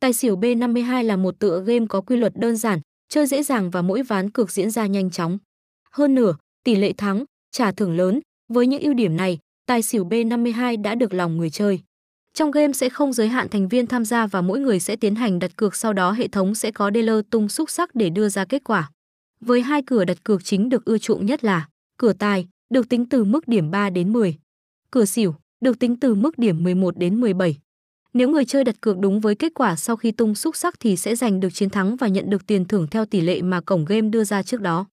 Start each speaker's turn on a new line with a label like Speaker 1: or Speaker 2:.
Speaker 1: Tài xỉu B52 là một tựa game có quy luật đơn giản, chơi dễ dàng và mỗi ván cược diễn ra nhanh chóng. Hơn nữa, tỷ lệ thắng, trả thưởng lớn, với những ưu điểm này, tài xỉu B52 đã được lòng người chơi. Trong game sẽ không giới hạn thành viên tham gia và mỗi người sẽ tiến hành đặt cược sau đó hệ thống sẽ có dealer tung xúc sắc để đưa ra kết quả. Với hai cửa đặt cược chính được ưa chuộng nhất là cửa tài, được tính từ mức điểm 3 đến 10. Cửa xỉu, được tính từ mức điểm 11 đến 17. Nếu người chơi đặt cược đúng với kết quả sau khi tung xúc sắc thì sẽ giành được chiến thắng và nhận được tiền thưởng theo tỷ lệ mà cổng game đưa ra trước đó.